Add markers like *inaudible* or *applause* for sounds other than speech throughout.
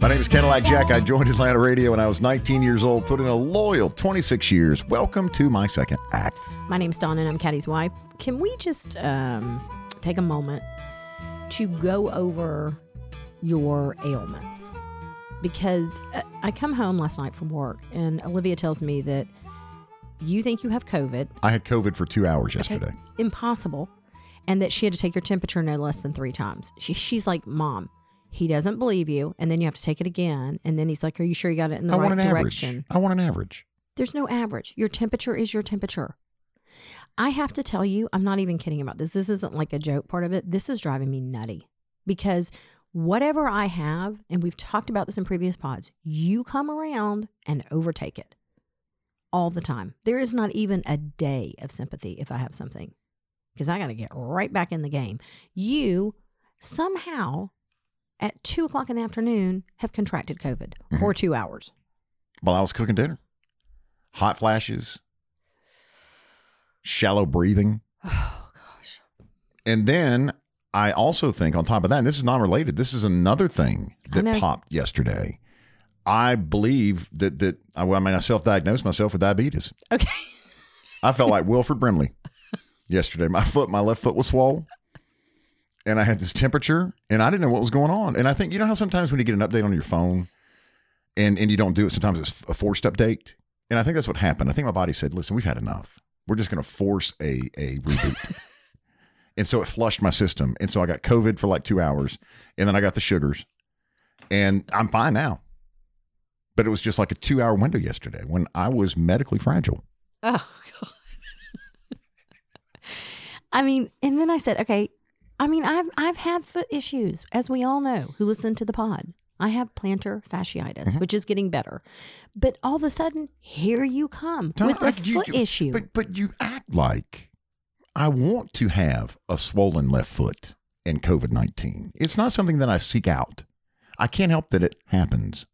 My name is Cadillac Jack. I joined Atlanta Radio when I was 19 years old, put in a loyal 26 years. Welcome to my second act. My name's Donna and I'm Caddy's wife. Can we just um, take a moment to go over your ailments? Because uh, I come home last night from work and Olivia tells me that you think you have COVID. I had COVID for two hours yesterday. Impossible. And that she had to take your temperature no less than three times. She, she's like, Mom, he doesn't believe you. And then you have to take it again. And then he's like, Are you sure you got it in the I right want an direction? average. I want an average. There's no average. Your temperature is your temperature. I have to tell you, I'm not even kidding about this. This isn't like a joke part of it. This is driving me nutty because whatever I have, and we've talked about this in previous pods, you come around and overtake it all the time. There is not even a day of sympathy if I have something because I got to get right back in the game. You somehow at two o'clock in the afternoon have contracted COVID mm-hmm. for two hours. While I was cooking dinner, hot flashes, shallow breathing. *sighs* Oh, gosh. And then I also think, on top of that, and this is non related, this is another thing that popped yesterday. I believe that, that well, I mean, I self diagnosed myself with diabetes. Okay. *laughs* I felt like Wilford Brimley yesterday. My foot, my left foot was swollen. And I had this temperature and I didn't know what was going on. And I think, you know how sometimes when you get an update on your phone and, and you don't do it, sometimes it's a forced update. And I think that's what happened. I think my body said, listen, we've had enough. We're just going to force a, a reboot. *laughs* and so it flushed my system. And so I got COVID for like two hours and then I got the sugars and I'm fine now. But it was just like a two hour window yesterday when I was medically fragile. Oh God. *laughs* I mean, and then I said, okay. I mean, I've I've had foot issues, as we all know who listen to the pod. I have plantar fasciitis, Mm-hmm. which is getting better, but all of a sudden, here you come Don't- with a foot you- issue. But but you act like I want to have a swollen left foot in COVID nineteen. It's not something that I seek out. I can't help that it happens.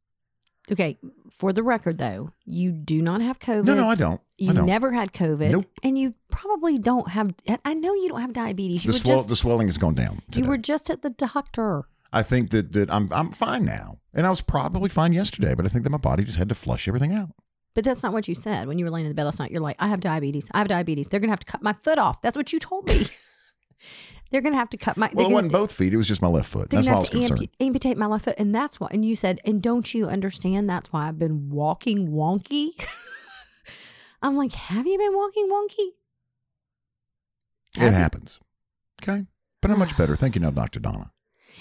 Okay, for the record, though, you do not have COVID. No, no, I don't. You I don't. never had COVID, Nope. and you probably don't have. I know you don't have diabetes. You the, swell, just the swelling has gone down. you were just at the doctor. I think that that I'm I'm fine now, and I was probably fine yesterday, but I think that my body just had to flush everything out. But that's not what you said when you were laying in the bed last night. You're like, I have diabetes. I have diabetes. They're gonna have to cut my foot off. That's what you told me. *laughs* they're gonna have to cut my. Well, it wasn't both feet; it was just my left foot. That's why I was to concerned. ampu- amputate my left foot, and that's why. And you said, and don't you understand? That's why I've been walking wonky. *laughs* I'm like, have you been walking wonky? It Have you? happens. Okay, but I'm much better. Thank you, now, Doctor Donna.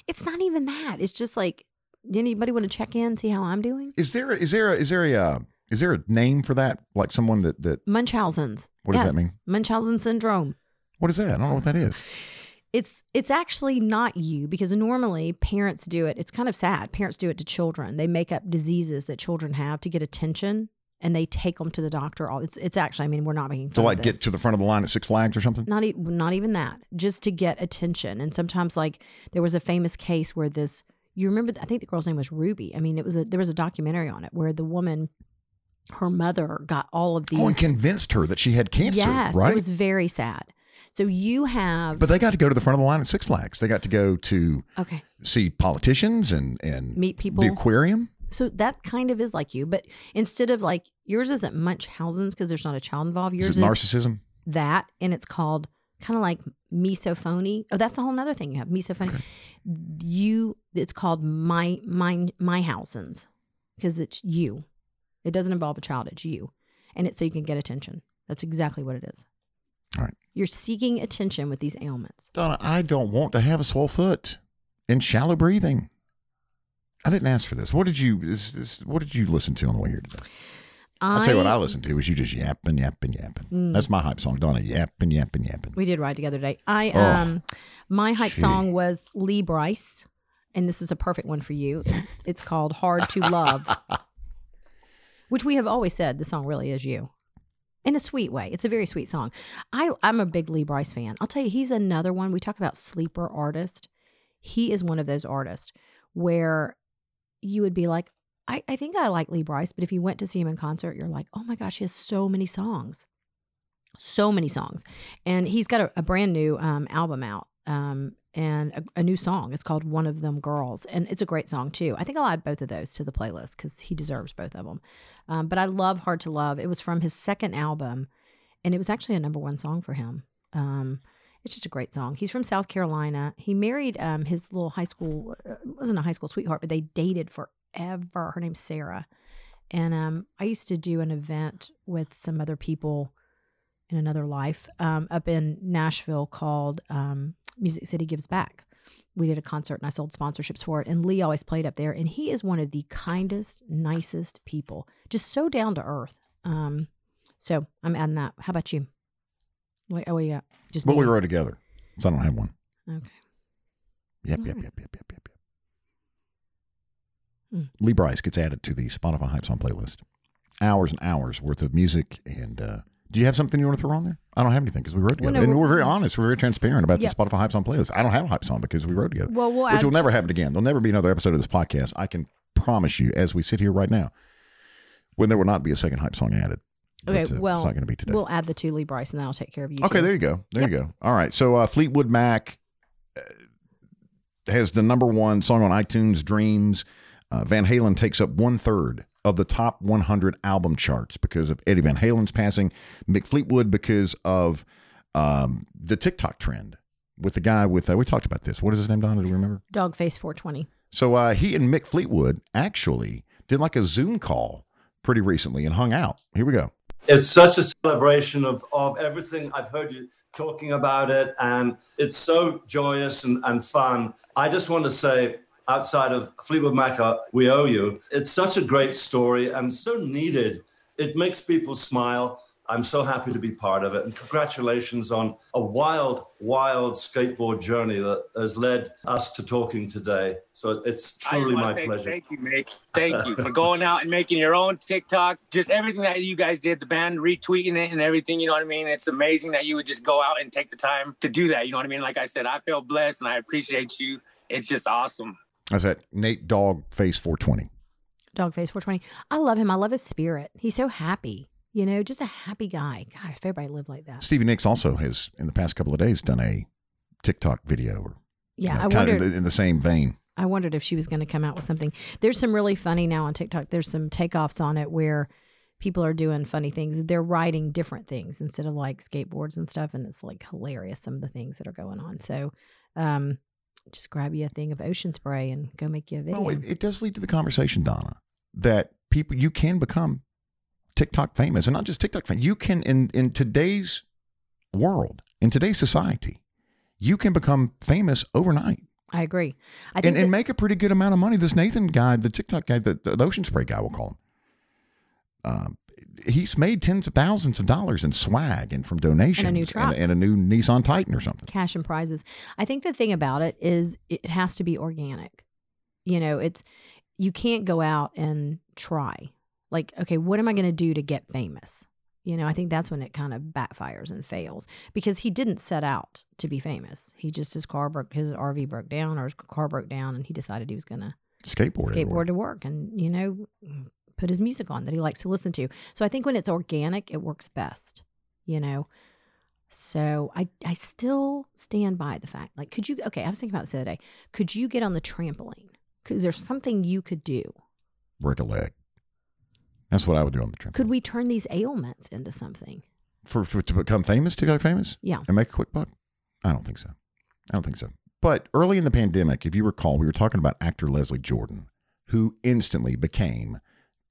It's not even that. It's just like, anybody want to check in, see how I'm doing? Is there a, is there a, is there a uh, is there a name for that? Like someone that that Munchausen's. What does that mean? Munchausen syndrome. what is that? I don't know what that is. It's it's actually not you because normally parents do it. It's kind of sad. Parents do it to children. They make up diseases that children have to get attention, and they take them to the doctor. All it's it's actually. I mean, we're not making To like get to the front of the line at Six Flags or something. not e- not even that. Just to get attention. And sometimes, like there was a famous case where this. You remember? I think the girl's name was Ruby. I mean, it was a there was a documentary on it where the woman, her mother, got all of these. Oh, and convinced her that she had cancer. yes, right. it was very sad. So you have but they got to go to the front of the line at Six Flags. They got to go to okay. see politicians and and Meet people. the aquarium. So that kind of is like you, but instead of like yours isn't Munchausen's because there's not a child involved. Yours Is is, narcissism? that, and it's called kind of like misophonia. Oh, that's a whole other thing you have misophonia. You, it's called my my Myhausen's because it's you. It doesn't involve a child. It's you, and it's so you can get attention. That's exactly what it is. All right. You're seeking attention with these ailments. Donna, I don't want to have a swole foot and shallow breathing. I didn't ask for this. What did you what did you listen to on the way here today? I'll tell you what I listened to was you just yapping, yapping, yapping. Mm. That's my hype song, Donna. Yapping, yapping, yapping. We did ride together today. I Oh, um my hype gee. song was Lee Brice, and this is a perfect one for you. It's called Hard to Love. *laughs* Which we have always said the song really is you. In a sweet way. It's a very sweet song. I, I'm a big Lee Brice fan. I'll tell you, he's another one. We talk about sleeper artist. He is one of those artists where you would be like, I, I think I like Lee Brice, but if you went to see him in concert, you're like, oh my gosh, he has so many songs. So many songs. And he's got a, a brand new um, album out. Um, and a, a new song. It's called One of Them Girls. And it's a great song, too. I think I'll add both of those to the playlist because he deserves both of them. Um, but I love Hard to Love. It was from his second album, and it was actually a number one song for him. Um, it's just a great song. He's from South Carolina. He married um, his little high school, uh, wasn't a high school sweetheart, but they dated forever. Her name's Sarah. And um, I used to do an event with some other people in another life um, up in Nashville called um, Music City Gives Back. We did a concert and I sold sponsorships for it. And Lee always played up there. And he is one of the kindest, nicest people, just so down to earth. Um, so I'm adding that. How about you? Wait, oh, yeah. Just But we wrote together, so I don't have one. Okay. Yep, yep, right. yep, yep, yep, yep, yep. Hmm. Lee Brice gets added to the Spotify Hype Song playlist. Hours and hours worth of music. And uh, do you have something you want to throw on there? I don't have anything because we wrote Well, together. no, and we're- we're very honest. We're very transparent about Yeah. the Spotify Hype Song playlist. I don't have a Hype Song because we wrote together, Well, we'll which will never happen again. There'll never be another episode of this podcast. I can promise you, as we sit here right now, when there will not be a second Hype Song added. Okay, But, uh, well, it's not going to be today. We'll add the two Lee Brice, and then I'll take care of you. Okay, two. there you go. There you go. All right. So uh, Fleetwood Mac uh, has the number one song on iTunes, Dreams. Uh, Van Halen takes up one third of the top 100 album charts because of Eddie Van Halen's passing. Mick Fleetwood because of um, the TikTok trend with the guy with, uh, we talked about this. What is his name, Donna? Do we remember? Dogface 420. So uh, he and Mick Fleetwood actually did like a Zoom call pretty recently and hung out. Here we go. it's such a celebration of, of everything I've heard you talking about it, and it's so joyous and, and fun. I just want to say, outside of Fleetwood Mac, we owe you. It's such a great story and so needed. It makes people smile. I'm so happy to be part of it. And congratulations on a wild, wild skateboard journey that has led us to talking today. So it's truly my pleasure. Thank you, Mick. Thank you for going out and making your own TikTok. Just everything that you guys did, the band retweeting it and everything. You know what I mean? It's amazing that you would just go out and take the time to do that. You know what I mean? Like I said, I feel blessed and I appreciate you. It's just awesome. That's that Nate Dog Face 420. Dog Face 420. I love him. I love his spirit. He's so happy. You know, just a happy guy. God, if everybody lived like that. Stevie Nicks also has, in the past couple of days, done a TikTok video or Yeah, you know, I kind wondered. of in the, in the same vein. I wondered if she was going to come out with something. There's some really funny now on TikTok. There's some takeoffs on it where people are doing funny things. They're riding different things instead of like skateboards and stuff, and it's like hilarious some of the things that are going on. So, um, just grab you a thing of ocean spray and go make you a video. No, it, it does lead to the conversation, Donna, that people you can become TikTok famous, and not just TikTok famous. You can in in today's world, in today's society, you can become famous overnight I agree. I think and, and make a pretty good amount of money. This Nathan guy, the TikTok guy, the, the ocean spray guy, we'll call him. Um, he's made tens of thousands of dollars in swag and from donations new truck. and, and a new Nissan Titan or something. cash and prizes. I think the thing about it is it has to be organic. You know, it's you can't go out and try. Like, okay, what am I going to do to get famous? You know, I think that's when it kind of backfires and fails because he didn't set out to be famous. He just his car broke, his RV broke down or his car broke down, and he decided he was going to Skateboard. skateboard to work and you know put his music on that he likes to listen to so i think when it's organic it works best you know so i i still stand by the fact like could you okay i was thinking about this the other day could you get on the trampoline because there's something you could do break a leg. That's what I would do on the trampoline. could we turn these ailments into something for, for to become famous, TikTok famous, yeah and make a quick buck? I don't think so. I don't think so. But early in the pandemic, if you recall, we were talking about actor Leslie Jordan, who instantly became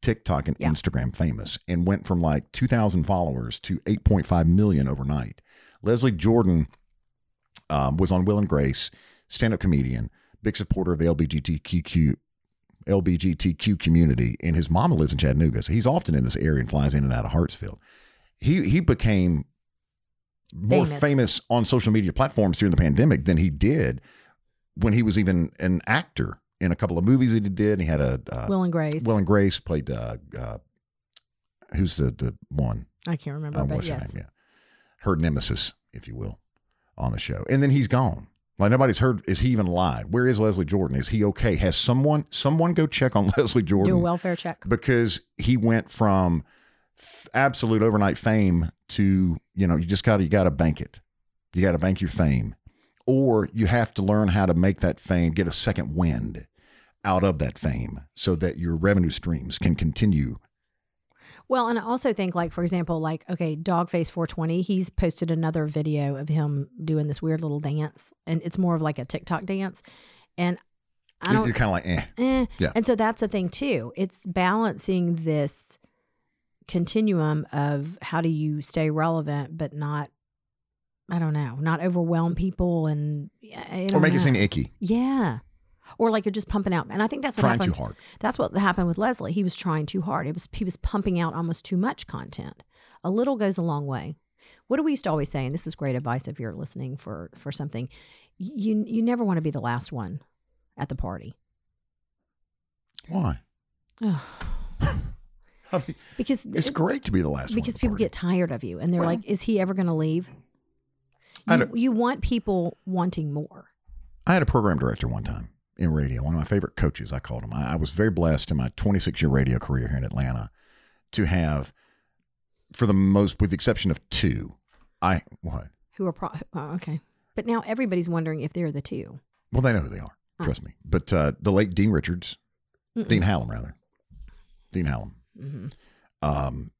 TikTok and Yeah. Instagram famous and went from like 2,000 followers to 8.5 million overnight. Leslie Jordan um, was on Will and Grace, stand-up comedian, big supporter of the LGBTQ LGBTQ community, and his mama lives in Chattanooga, so he's often in this area and flies in and out of Hartsfield. He he became more Famous. famous on social media platforms during the pandemic than he did when he was even an actor in a couple of movies that he did. He had a uh, will and grace Will and Grace played uh, uh, who's the the one? i can't remember Uh, but what's her name? Yeah, her nemesis, if you will, on the show, and then he's gone. Like nobody's heard. Is he even alive? Where is Leslie Jordan? Is he okay? Has someone someone go check on *laughs* Leslie Jordan? do a welfare check because he went from f- absolute overnight fame to you know you just got to you got to bank it you got to bank your fame or you have to learn how to make that fame get a second wind out of that fame so that your revenue streams can continue. Well, and I also think, like, for example, like, okay, Dogface 420, he's posted another video of him doing this weird little dance, and it's more of like a TikTok dance. And I You're don't, kind of like, eh. eh. Yeah. And so that's the thing, too. It's balancing this continuum of how do you stay relevant, but not, I don't know, not overwhelm people and, Or make it seem icky, Yeah. Or like you're just pumping out. And I think that's what trying happened. too hard. That's what happened with Leslie. He was trying too hard. It was he was pumping out almost too much content. A little goes a long way. What do we used to always say? And this is great advice if you're listening for for something. You you never want to be the last one at the party Why? *sighs* *laughs* I mean, because it's it- great to be the last one. because people party. get tired of you and they're Well- like, is he ever going to leave? You, don't- you want people wanting more. I had a program director one time in radio, one of my favorite coaches, I called him. I, I was very blessed in my 26 year radio career here in Atlanta to have, for the most, with the exception of two, I, what? Who are pro- oh, okay, but now everybody's wondering if they're the two. Well, they know who they are. Oh. Trust me. But uh, the late Dean Richards, Mm-mm. Dean Hallam, rather. Dean Hallam. Mhm. Um,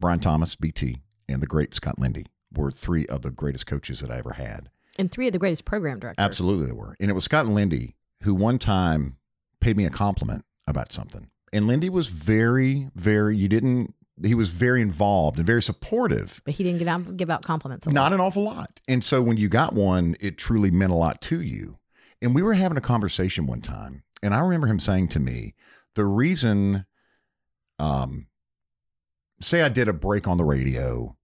Brian Thomas, BT, and the great Scott Lindy were three of the greatest coaches that I ever had. And three of the greatest program directors. Absolutely, they were. And it was Scott and Lindy who one time paid me a compliment about something. And Lindy was very, very, you didn't, he was very involved and very supportive. But he didn't get out, give out compliments. A lot. Not an awful lot. And so when you got one, it truly meant a lot to you. And we were having a conversation one time. And I remember him saying to me, the reason, um, say I did a break on the radio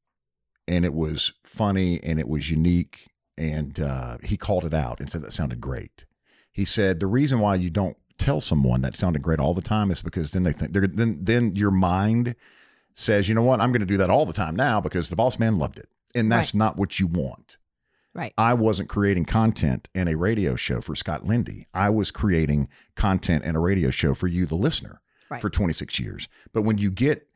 and it was funny and it was unique. And uh, he called it out and said that sounded great. He said, the reason why you don't tell someone that sounded great all the time is because then they think, they're, then, then your mind says, you know what, I'm going to do that all the time now because the boss man loved it. And that's not what you want. Right. I wasn't creating content in a radio show for Scott Lindy. I was creating content in a radio show for you, the listener, Right. for 26 years. But when you get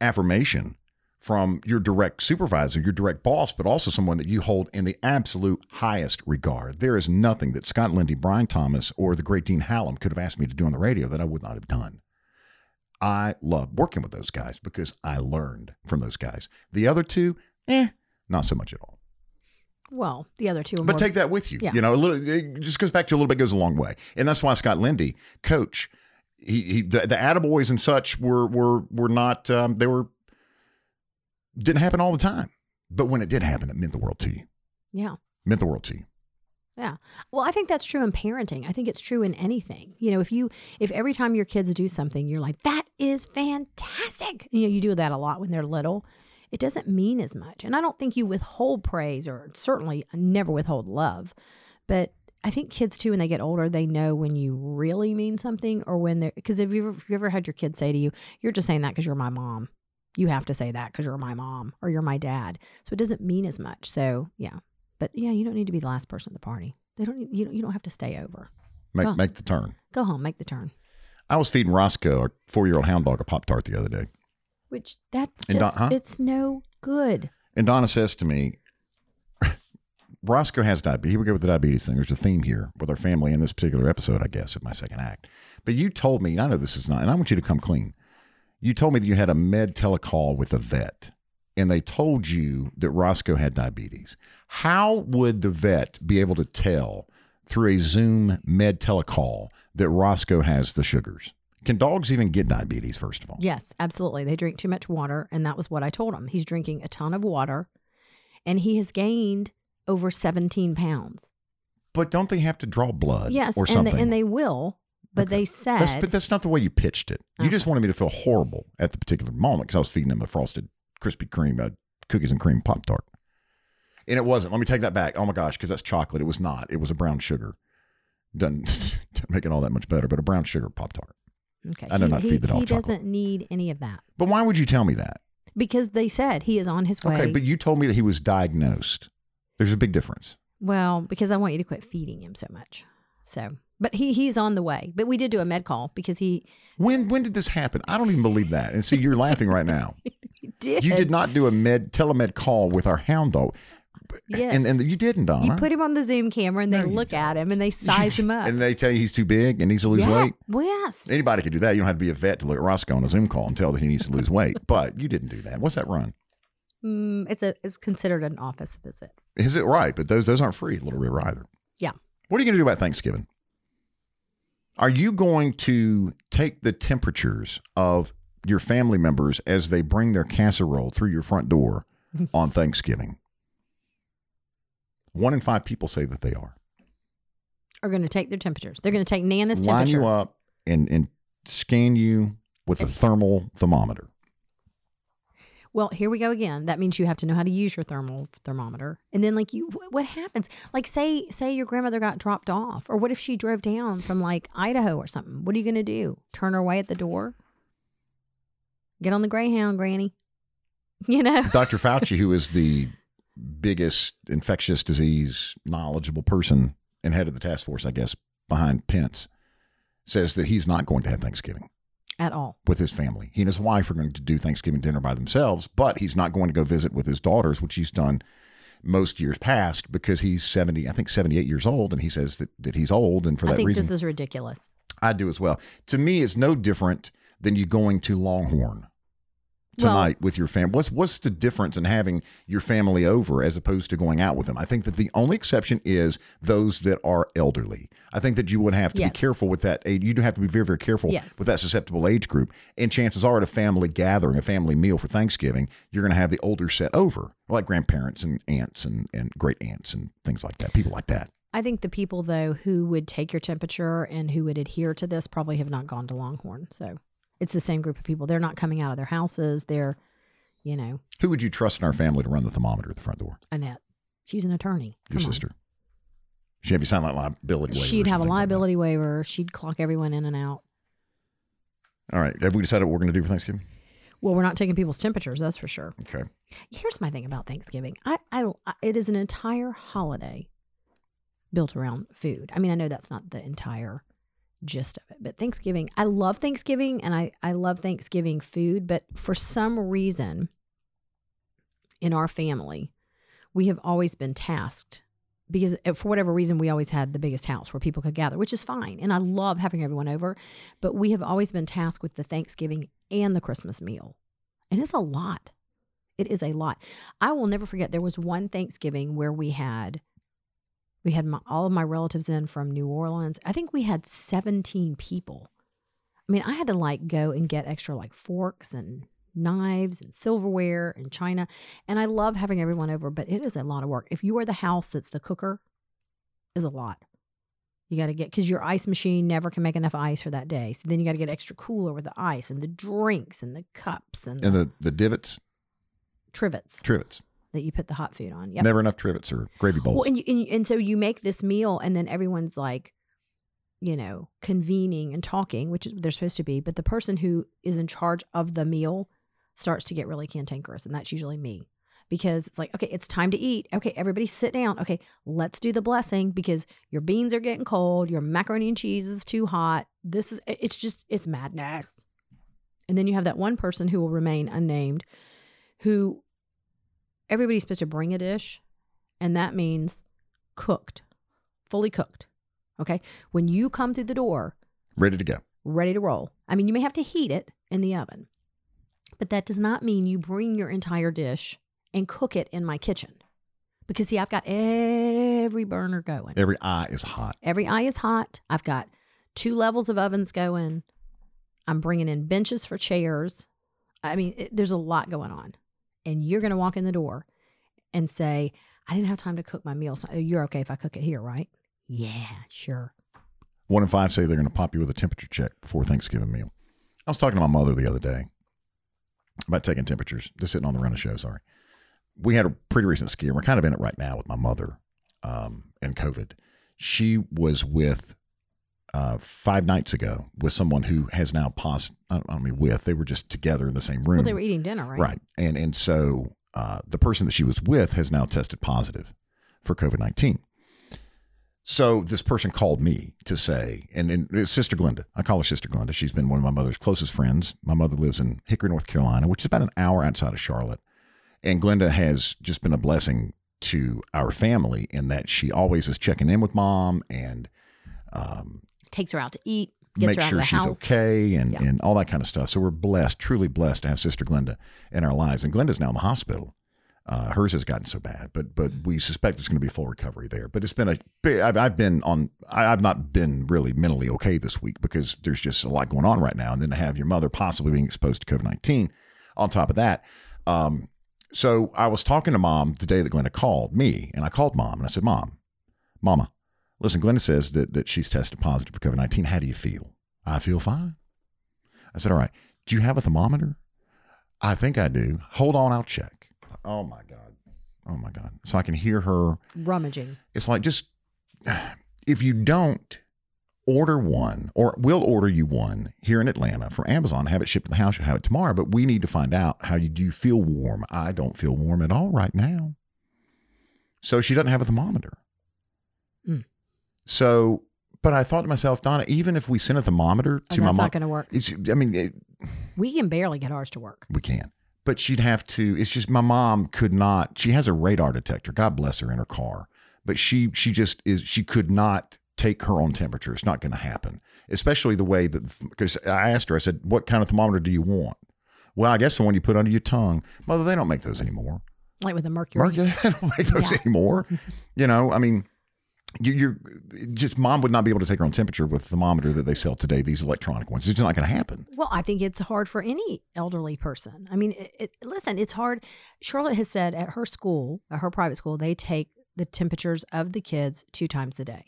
affirmation from your direct supervisor, your direct boss, but also someone that you hold in the absolute highest regard, there is nothing that Scott Lindy, Brian Thomas, or the great Dean Hallam could have asked me to do on the radio that I would not have done. I love working with those guys because I learned from those guys. The other two, eh, not so much at all. Well, the other two are But more. take that with you. Yeah. You know, a little it just goes back to a little bit goes a long way. And that's why Scott Lindy, coach, he, he the, the attaboys and such were were were not um, they were didn't happen all the time. But when it did happen, it meant the world to you. yeah. Meant the world to you. Yeah. Well, I think that's true in parenting. I think it's true in anything. You know, if you if every time your kids do something, you're like, that is fantastic. You know, you do that a lot when they're little. It doesn't mean as much. And I don't think you withhold praise or certainly never withhold love. But I think kids too, when they get older, they know when you really mean something or when they're because if you ever, if you ever had your kids say to you, you're just saying that because you're my mom. You have to say that because you're my mom or you're my dad. So it doesn't mean as much. So yeah. But yeah, you don't need to be the last person at the party. They don't. Need, you don't. You don't have to stay over. Make make the turn. Go home. Make the turn. I was feeding Roscoe, our four year old hound dog, a Pop Tart the other day. Which that's And just. Don- huh? It's no good. And Donna says to me, *laughs* Roscoe has diabetes. Here we go with the diabetes thing. There's a theme here with our family in this particular episode, I guess, of my second act. But you told me, and I know this is not, and I want you to come clean. You told me that you had a med telecall with a vet, and they told you that Roscoe had diabetes. How would the vet be able to tell through a Zoom med telecall that Roscoe has the sugars? Can dogs even get diabetes, first of all? Yes, absolutely. They drink too much water, and that was what I told him. He's drinking a ton of water, and he has gained over 17 pounds. But don't they have to draw blood yes, or and something? they, and they will. But Okay. they said That's, but that's not the way you pitched it. You Okay. just wanted me to feel horrible at the particular moment because I was feeding him a frosted Krispy Kreme uh, cookies and cream Pop Tart. And it wasn't. Let me take that back. Oh my gosh, because that's chocolate. It was not. It was a brown sugar. Doesn't, *laughs* doesn't make it all that much better, but a brown sugar Pop Tart. okay. I do he, not he, feed the dog He chocolate. doesn't need any of that But why would you tell me that? because they said he is on his way. Okay, but you told me that he was diagnosed. There's a big difference. Well, because I want you to quit feeding him so much. So, but he he's on the way. But we did do a med call because he, When when did this happen? I don't even believe that. And see, you're laughing right now. *laughs* did. You did not do a med telemed call with our hound dog. Yes. And and you didn't, Donna. you put him on the Zoom camera and they No, look at him and they size him up. and they tell you he's too big and needs to lose yeah. weight. Well, yes. Anybody could do that. You don't have to be a vet to look at Roscoe on a Zoom call and tell that he needs to lose weight. *laughs* But you didn't do that. What's that run? Mm, it's a it's considered an office visit. Is it right? But those those aren't free Little River either. Yeah. What are you going to do about Thanksgiving? Are you going to take the temperatures of your family members as they bring their casserole through your front door *laughs* on Thanksgiving? One in five people say that they are. Are going to take their temperatures. They're going to take Nana's Line temperature. you up and, and scan you with a thermal thermometer. Well, here we go again. That means you have to know how to use your thermal thermometer. And then like you what happens? Like say say your grandmother got dropped off or what if she drove down from like Idaho or something? What are you going to do? Turn her away at the door? Get on the Greyhound, granny. *laughs* You know? Dr. Fauci, who is the *laughs* biggest infectious disease knowledgeable person and head of the task force, I guess, behind Pence, says that he's not going to have Thanksgiving At all. with his family. He and his wife are going to do Thanksgiving dinner by themselves, but he's not going to go visit with his daughters, which he's done most years past because he's 70, I think 78 years old, and he says that, that he's old. And for that. I that think reason, this is ridiculous. I do as well. To me, it's no different than you going to Longhorn Well- tonight with your family. What's what's the difference in having your family over as opposed to going out with them? I think that the only exception is those that are elderly. I think that you would have to Yes. be careful with that. You do have to be very very careful Yes. with that susceptible age group. And chances are, at a family gathering, a family meal for Thanksgiving, you're going to have the older set over, like grandparents and aunts and and great aunts and things like that. People like that. I think the people though who would take your temperature and who would adhere to this probably have not gone to Longhorn. So it's the same group of people. They're not coming out of their houses. They're, you know, Who would you trust in our family to run the thermometer at the front door? Annette. She's an attorney. Your Come on. sister. She'd have you sign like liability waivers. She'd have a things like liability waiver. She'd clock everyone in and out. All right. Have we decided what we're going to do for Thanksgiving? Well, we're not taking people's temperatures, that's for sure. Okay. Here's my thing about Thanksgiving. I, I- it is an entire holiday built around food. I mean, I know that's not the entire gist of it, but Thanksgiving, I love Thanksgiving and I, I love Thanksgiving food, but for some reason in our family, we have always been tasked because uh, for whatever reason we always had the biggest house where people could gather, which is fine. And I love having everyone over, but we have always been tasked with the Thanksgiving and the Christmas meal. And it's a lot. It is a lot. I will never forget there was one Thanksgiving where we had we had my, all of my relatives in from New Orleans. I think we had 17 people. I mean, I had to like go and get extra like forks and knives and silverware and china. And I love having everyone over, but it is a lot of work. If you are the house that's the cooker, is a lot. You got to get because your ice machine never can make enough ice for that day. So then you got to get extra cooler with the ice and the drinks and the cups and, And the, the, the divots, trivets trivets. That you put the hot food on. Yep. Never enough trivets or gravy bowls. Well, and, you, and and so you make this meal, and then everyone's like, you know, convening and talking, which is they're supposed to be. But the person who is in charge of the meal starts to get really cantankerous, and that's usually me because it's like, okay, it's time to eat. Okay, everybody sit down. Okay, let's do the blessing because your beans are getting cold, your macaroni and cheese is too hot. This is it's just it's madness. And then you have that one person who will remain unnamed who everybody's supposed to bring a dish and that means cooked, fully cooked. Okay. When you come through the door, Ready to go. ready to roll. I mean, you may have to heat it in the oven, but that does not mean you bring your entire dish and cook it in my kitchen. Because, see, I've got every burner going. Every eye is hot. Every eye is hot. I've got two levels of ovens going. I'm bringing in benches for chairs. I mean, it, there's a lot going on. And you're going to walk in the door and say, I didn't have time to cook my meal. So oh, you're okay if I cook it here, right? Yeah, sure. One in five say they're going to pop you with a temperature check before Thanksgiving meal. I was talking to my mother the other day about taking temperatures, just sitting on the run of show. Sorry. We had a pretty recent scare. We're kind of in it right now with my mother um, and COVID. She was with uh, five nights ago with someone who has now paused. I don't, I mean with, they were just together in the same room. Well, they were eating dinner, right? Right. And and so uh, the person that she was with has now tested positive for COVID nineteen. So this person called me to say, and, and Sister Glenda. I call her Sister Glenda. She's been one of my mother's closest friends. My mother lives in Hickory, North Carolina, which is about an hour outside of Charlotte. And Glenda has just been a blessing to our family in that she always is checking in with mom and um, Takes her out to eat. Gets make her out sure of the she's house. okay and, Yeah. and all that kind of stuff. So we're blessed, truly blessed to have Sister Glenda in our lives. And Glenda's now in the hospital. Uh, hers has gotten so bad, but but we suspect there's going to be full recovery there. But it's been a big- I've, I've been on I, I've not been really mentally okay this week because there's just a lot going on right now, and then to have your mother possibly being exposed to COVID nineteen on top of that. Um, so I was talking to mom the day that Glenda called me, and I called mom and I said, "Mom, Mama, listen, Glenda says that that she's tested positive for COVID nineteen. How do you feel?" I feel fine. I said, All right, do you have a thermometer? I think I do. Hold on, I'll check. Oh my God. Oh my God. So I can hear her. Rummaging. It's like just *sighs* if you don't order one, or we'll order you one here in Atlanta from Amazon, have it shipped to the house, you'll have it tomorrow. But we need to find out how you do you feel warm. I don't feel warm at all right now. So she doesn't have a thermometer. So, but I thought to myself, Donna, even if we send a thermometer Oh, to my that's mom, not going to work. it's, I mean, it, *sighs* We can barely get ours to work. we can. But she'd have to. It's just my mom could not. She has a radar detector. God bless her in her car. But she she just is. She could not take her own temperature. It's not going to happen. Especially the way that because I asked her. I said, "What kind of thermometer do you want?" Well, I guess the one you put under your tongue. Mother, they don't make those anymore. Like with the mercury. Mercury, *laughs* they don't make those Yeah. anymore. You know, I mean, you're just mom would not be able to take her own temperature with the thermometer that they sell today. These electronic ones. It's just not going to happen. Well, I think it's hard for any elderly person. I mean, it, it, listen, it's hard. Charlotte has said at her school, at her private school, they take the temperatures of the kids two times a day.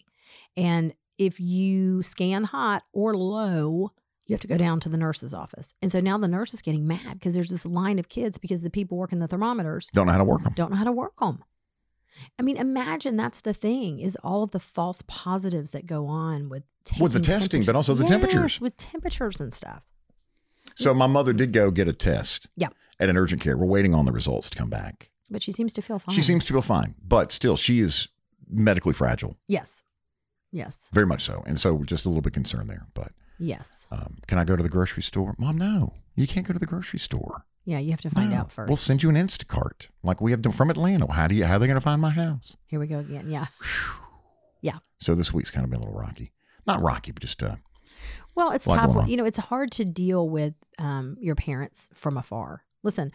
And if you scan hot or low, you have to go down to the nurse's office. And so now the nurse is getting mad because there's this line of kids because the people working the thermometers Don't know how to work them. don't know how to work them. I mean, imagine that's the thing is all of the false positives that go on with With the testing, but also the Yes, temperatures. with temperatures and stuff. So my mother did go get a test. Yeah. At an urgent care. We're waiting on the results to come back. But she seems to feel fine. She seems to feel fine, but still, she is medically fragile, Yes. Yes. very much so. And so we're just a little bit concerned there. But Yes. um, can I go to the grocery store? Mom, no, you can't go to the grocery store. Yeah, you have to find No. out first. We'll send you an Instacart like we have done from Atlanta. How do you? How are they going to find my house? Here we go again. Yeah. Yeah. So this week's kind of been a little rocky. Not rocky, but just uh, Well, it's tough. You know, it's hard to deal with um, your parents from afar. Listen,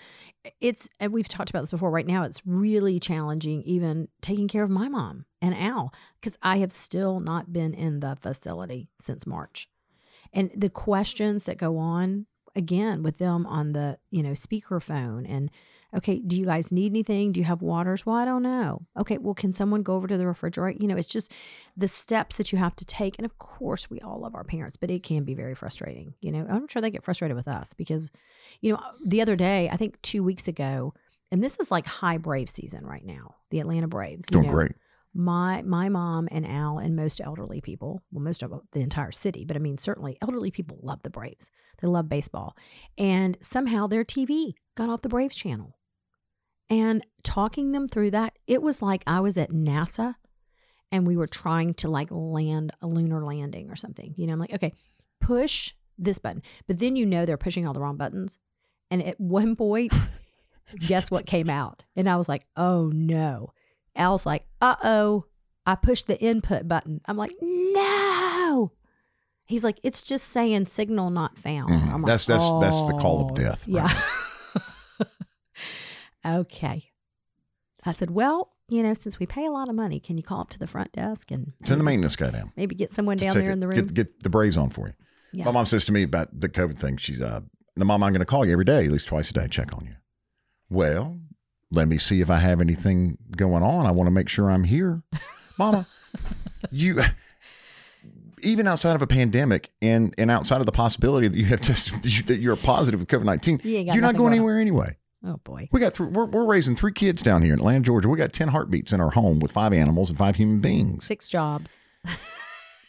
it's, and we've talked about this before. Right now, it's really challenging, even taking care of my mom and Al, because I have still not been in the facility since March. And the questions that go on again with them on the, you know, speakerphone and, okay, do you guys need anything? Do you have waters? Well, I don't know. Okay, well, can someone go over to the refrigerator? You know, it's just the steps that you have to take. And of course, we all love our parents, but it can be very frustrating. You know, I'm sure they get frustrated with us because, you know, the other day, I think two weeks ago, and this is like high Brave season right now, the Atlanta Braves. you doing know, great. My my mom and Al and most elderly people, well, most of uh, the entire city, but I mean certainly elderly people love the Braves. They love baseball, and somehow their TV got off the Braves channel. And talking them through that, it was like I was at NASA and we were trying to like land a lunar landing or something. You know, I'm like, okay, push this button. But then you know they're pushing all the wrong buttons. And at one point, *laughs* guess what came out? And I was like, oh no. Al's like, uh oh, I pushed the input button. I'm like, no. He's like, it's just saying signal not found. Mhm. I'm like, That's- that's- that's the call of "Oh." death right Yeah. *laughs* okay. I said, well, you know, since we pay a lot of money, can you call up to the front desk and Send the maintenance guy down. maybe get someone down there it. in the room? Get, get the Braves on for you. yeah. My mom says to me about the COVID thing. She's uh, the mom I'm going to call you every day, at least twice a day, check on you. Well, let me see if I have anything going on. I want to make sure I'm here, *laughs* Mama. you even outside of a pandemic and and outside of the possibility that you have tested *laughs* that you're positive with COVID nineteen, you you're not going on. anywhere anyway. oh boy. We got th- we're, we're raising three kids down here in Atlanta, Georgia. We got ten heartbeats in our home with five animals and five human beings. Six jobs.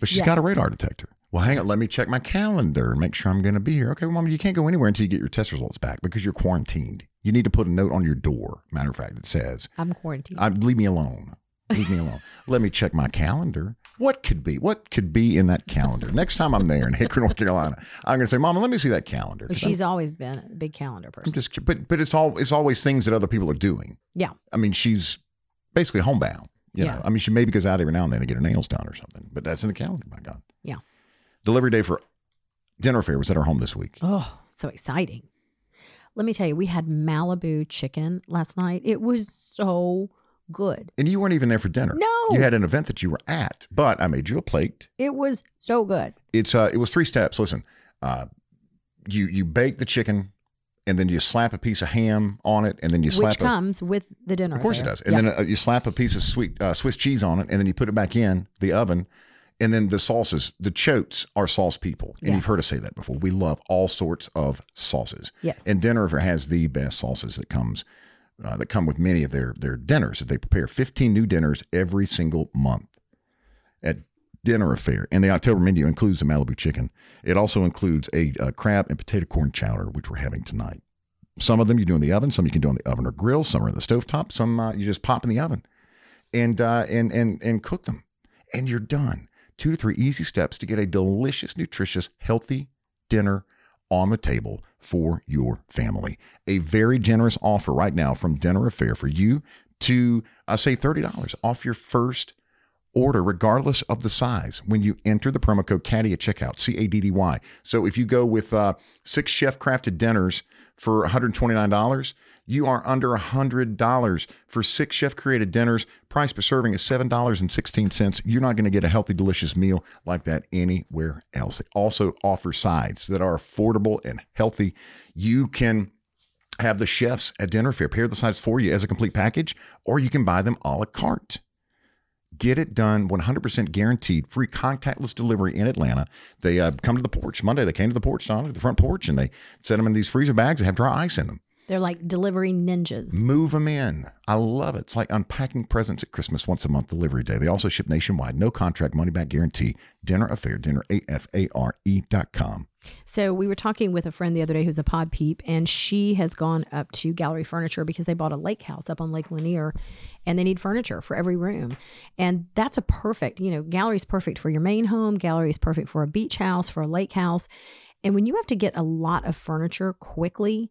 But she's *laughs* Yeah. got a radar detector. Well, hang on. Let me check my calendar and make sure I'm going to be here. Okay, well, mom, you can't go anywhere until you get your test results back because you're quarantined. You need to put a note on your door. Matter of fact, that says, I'm quarantined. I, "Leave me alone. Leave me alone. *laughs* Let me check my calendar. What could be? What could be in that calendar? Next time I'm there in Hickory, North Carolina, I'm going to say, Mama, let me see that calendar. but 'Cause I'm- she's always been a big calendar I'm person. just, but but it's all it's always things that other people are doing. Yeah. I mean, she's basically homebound. You Yeah. know, I mean, she maybe goes out every now and then to get her nails done or something, but that's in the calendar. My God. Delivery day for dinner affair was at our home this week. Oh, so exciting. Let me tell you, we had Malibu chicken last night. It was so good. And you weren't even there for dinner. No. You had an event that you were at, but I made you a plate. It was so good. It's uh, it was three steps. Listen, uh, you you bake the chicken, and then you slap a piece of ham on it, and then you slap Which a, comes with the dinner. Of course it does. And Yeah. then uh, you slap a piece of sweet uh, Swiss cheese on it, and then you put it back in the oven. And then the sauces, the chotes are sauce people. And you've heard us say that before. We love all sorts of sauces. Yes. And Dinner Affair has the best sauces that comes uh, that come with many of their their dinners. They prepare 15 new dinners every single month at Dinner Affair. And the October menu includes the Malibu chicken. It also includes a, uh crab and potato corn chowder, which we're having tonight. Some of them you do in the oven, some you can do on the oven or grill, some are in the stovetop, some uh, you just pop in the oven and uh, and and and cook them, and you're done. Two to three easy steps to get a delicious, nutritious, healthy dinner on the table for your family. A very generous offer right now from Dinner Affair for you to uh, say thirty dollars off your first order, regardless of the size, when you enter the promo code Caddy at checkout, C A D D Y. So if you go with uh, six chef crafted dinners for $129, you are under $100 for six chef created dinners. Price per serving is $7.16. You're not going to get a healthy, delicious meal like that anywhere else. They also offer sides that are affordable and healthy. You can have the chefs at Dinner Affair prepare the sides for you as a complete package, or you can buy them a la carte. Get it done, 100% guaranteed, free contactless delivery in Atlanta. They uh, come to the porch Monday. They came to the porch, Donna, the front porch, and they set them in these freezer bags. They have dry ice in them. They're like delivery ninjas. Move them in. I love it. It's like unpacking presents at Christmas once a month delivery day. They also ship nationwide, no contract, money back guarantee. Dinner Affair, dinner, A-F-A-R-E dot com. So we were talking with a friend the other day who's a pod peep, and she has gone up to Gallery Furniture because they bought a lake house up on Lake Lanier, and they need furniture for every room, and that's a perfect. You know, Gallery's perfect for your main home. Gallery is perfect for a beach house, for a lake house, and when you have to get a lot of furniture quickly.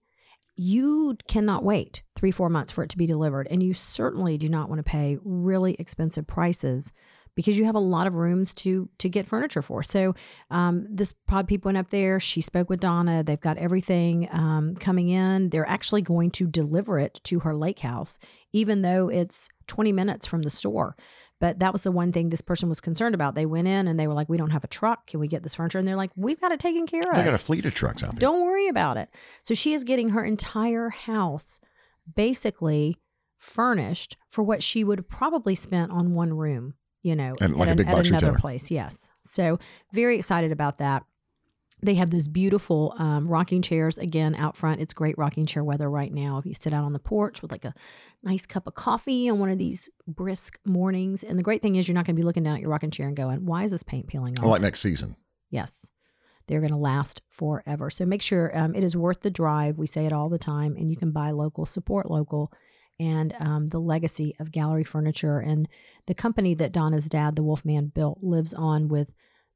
You cannot wait three, four months for it to be delivered. And you certainly do not want to pay really expensive prices because you have a lot of rooms to to get furniture for. So um, this pod peep went up there. She spoke with Donna. They've got everything um, coming in. They're actually going to deliver it to her lake house, even though it's 20 minutes from the store. But that was the one thing this person was concerned about. They went in and they were like, "We don't have a truck. Can we get this furniture?" And they're like, "We've got it taken care of. They got a fleet of trucks out there. Don't worry about it." So she is getting her entire house basically furnished for what she would probably spent on one room. You know, And like a an- big box another place. Yes. So very excited about that. They have those beautiful um, rocking chairs again out front. It's great rocking chair weather right now. If you sit out on the porch with like a nice cup of coffee on one of these brisk mornings, and the great thing is you're not going to be looking down at your rocking chair and going, "Why is this paint peeling off?" Well, like next season. Yes. They're going to last forever. So make sure um, it is worth the drive. We say it all the time, and you can buy local, support local, and um, the legacy of Gallery Furniture and the company that Donna's dad, the Wolfman, built lives on with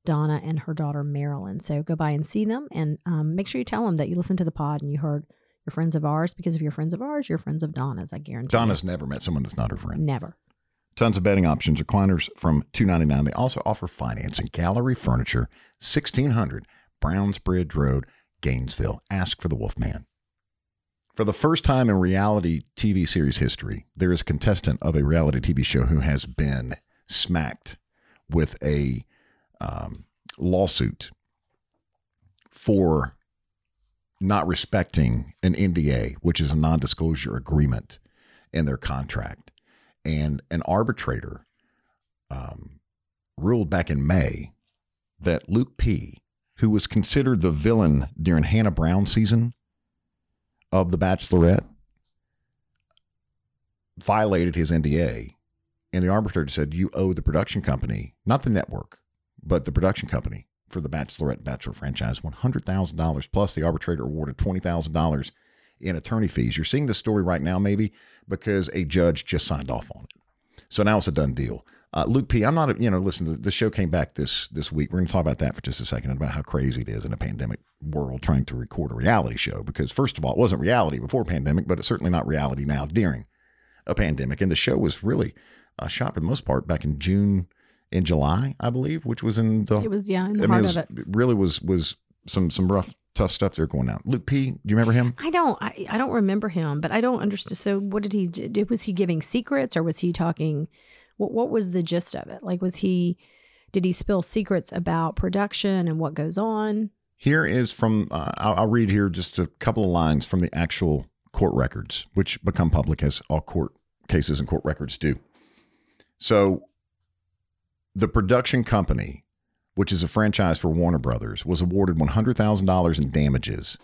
Donna and her daughter Marilyn. So go by and see them, and um, make sure you tell them that you listened to the pod and you heard you're friends of ours. Because if you're friends of ours, you're friends of Donna's. I guarantee. you. Donna's never met someone that's not her friend. never. Tons of bedding options, recliners from two ninety nine. They also offer financing. Gallery Furniture, sixteen hundred Browns Bridge Road, Gainesville. Ask for the Wolfman. For the first time in reality TV series history, there is a contestant of a reality TV show who has been smacked with a um, lawsuit for not respecting an NDA, which is a non disclosure agreement in their contract. And an arbitrator um, ruled back in May that Luke P., who was considered the villain during Hannah Brown season of The Bachelorette, violated his NDA. And the arbitrator said, You owe the production company, not the network, but the production company for the Bachelorette Bachelor franchise $100,000. Plus, the arbitrator awarded $20,000 in attorney fees. You're seeing this story right now, maybe because a judge just signed off on it. So now it's a done deal. Uh, Luke P. I'm not, a, you know, listen. The, the show came back this this week. We're going to talk about that for just a second about how crazy it is in a pandemic world trying to record a reality show. Because first of all, it wasn't reality before pandemic, but it's certainly not reality now during a pandemic, and the show was really uh, shot for the most part back in June, in July, I believe, which was in the. It was yeah in the I mean, heart it, was, of it. it really was was some some rough, tough stuff there going on. Luke P, do you remember him? I don't I, I don't remember him, but I don't understand. So what did he did? Was he giving secrets or was he talking? What what was the gist of it? Like was he? Did he spill secrets about production and what goes on? Here is from, uh, I'll, I'll read here just a couple of lines from the actual court records, which become public as all court cases and court records do. So, the production company, which is a franchise for Warner Brothers, was awarded $100,000 in damages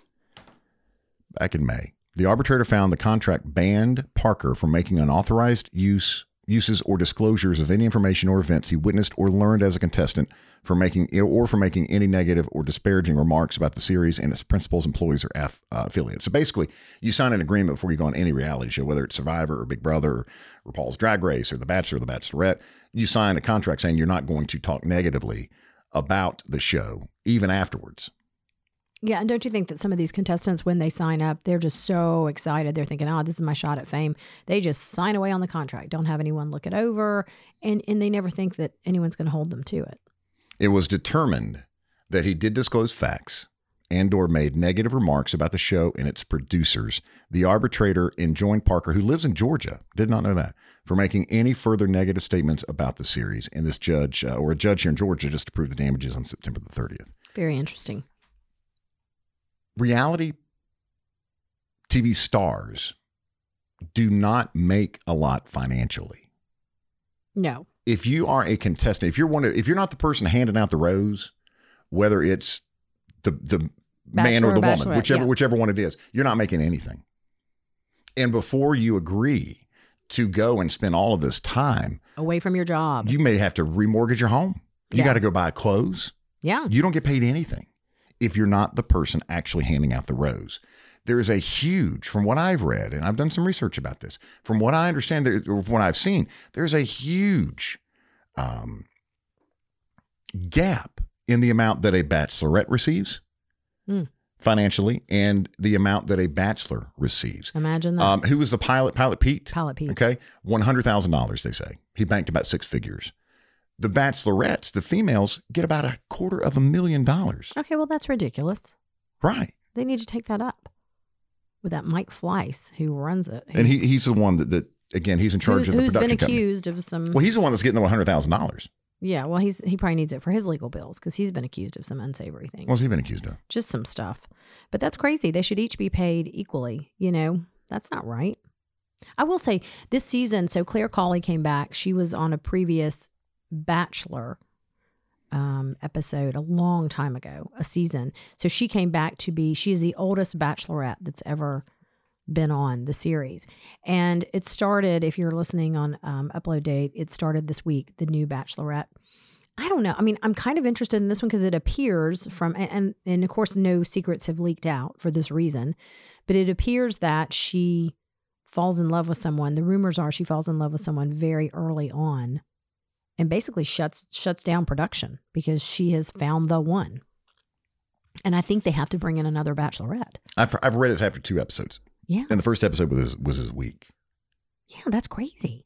back in May. The arbitrator found the contract banned Parker from making unauthorized use uses or disclosures of any information or events he witnessed or learned as a contestant for making or for making any negative or disparaging remarks about the series and its principals, employees, or uh, affiliates. So basically, you sign an agreement before you go on any reality show, whether it's Survivor or Big Brother or RuPaul's Drag Race or The Bachelor or The Bachelorette. You sign a contract saying you're not going to talk negatively about the show even afterwards. Yeah, and don't you think that some of these contestants, when they sign up, they're just so excited. They're thinking, "Oh, this is my shot at fame." They just sign away on the contract, don't have anyone look it over, and and they never think that anyone's going to hold them to it. It was determined that he did disclose facts and or made negative remarks about the show and its producers. The arbitrator enjoined Parker, who lives in Georgia, did not know that, for making any further negative statements about the series. And this judge, uh, or a judge here in Georgia, just approved the damages on September the 30th. Very interesting. Reality TV stars do not make a lot financially. No, if you are a contestant, if you're one of, if you're not the person handing out the rose, whether it's the the man or the or woman, whichever yeah. whichever one it is, you're not making anything. And before you agree to go and spend all of this time, away from your job. you may have to remortgage your home. You Yeah. got to go buy clothes. yeah, You don't get paid anything if you're not the person actually handing out the rose. There is a huge, from what I've read, and I've done some research about this, from what I understand, there, or from what I've seen, there's a huge um, gap in the amount that a bachelorette receives Hmm. financially and the amount that a bachelor receives. imagine that. Um, who was the pilot? Pilot Pete? Pilot Pete. Okay. $100,000, they say. He banked about six figures. The bachelorettes, the females, get about a quarter of a million dollars. Okay, well that's ridiculous. Right. They need to take that up with that Mike Fleiss who runs it. And he, he's the one that, that again, he's in charge who, of the production. who's been production company. accused of some. Well, he's the one that's getting the $100,000. yeah, well, he's he probably needs it for his legal bills because he's been accused of some unsavory things. What's he been accused of? just some stuff. But that's crazy. They should each be paid equally. You know, that's not right. I will say this season, so Clare Crawley came back. She was on a previous Bachelor um, episode a long time ago, a season. So she came back to be, she is the oldest Bachelorette that's ever been on the series. And it started, if you're listening on um, upload date, it started this week, the new Bachelorette. I don't know. I mean, I'm kind of interested in this one because it appears from and and of course no secrets have leaked out for this reason, but it appears that she falls in love with someone. The rumors are she falls in love with someone very early on and basically shuts shuts down production because she has found the one. And I think they have to bring in another bachelorette. I've, I've read it's after two episodes. Yeah. And the first episode was his, was his week. Yeah, that's crazy.